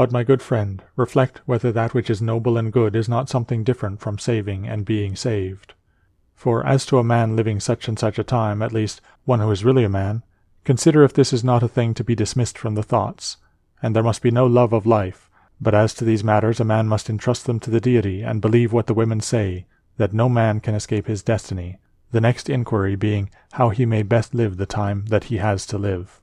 But, my good friend, reflect whether that which is noble and good is not something different from saving and being saved. For as to a man living such and such a time, at least, one who is really a man, consider if this is not a thing to be dismissed from the thoughts, and there must be no love of life, but as to these matters a man must entrust them to the Deity, and believe what the women say, that no man can escape his destiny, the next inquiry being how he may best live the time that he has to live.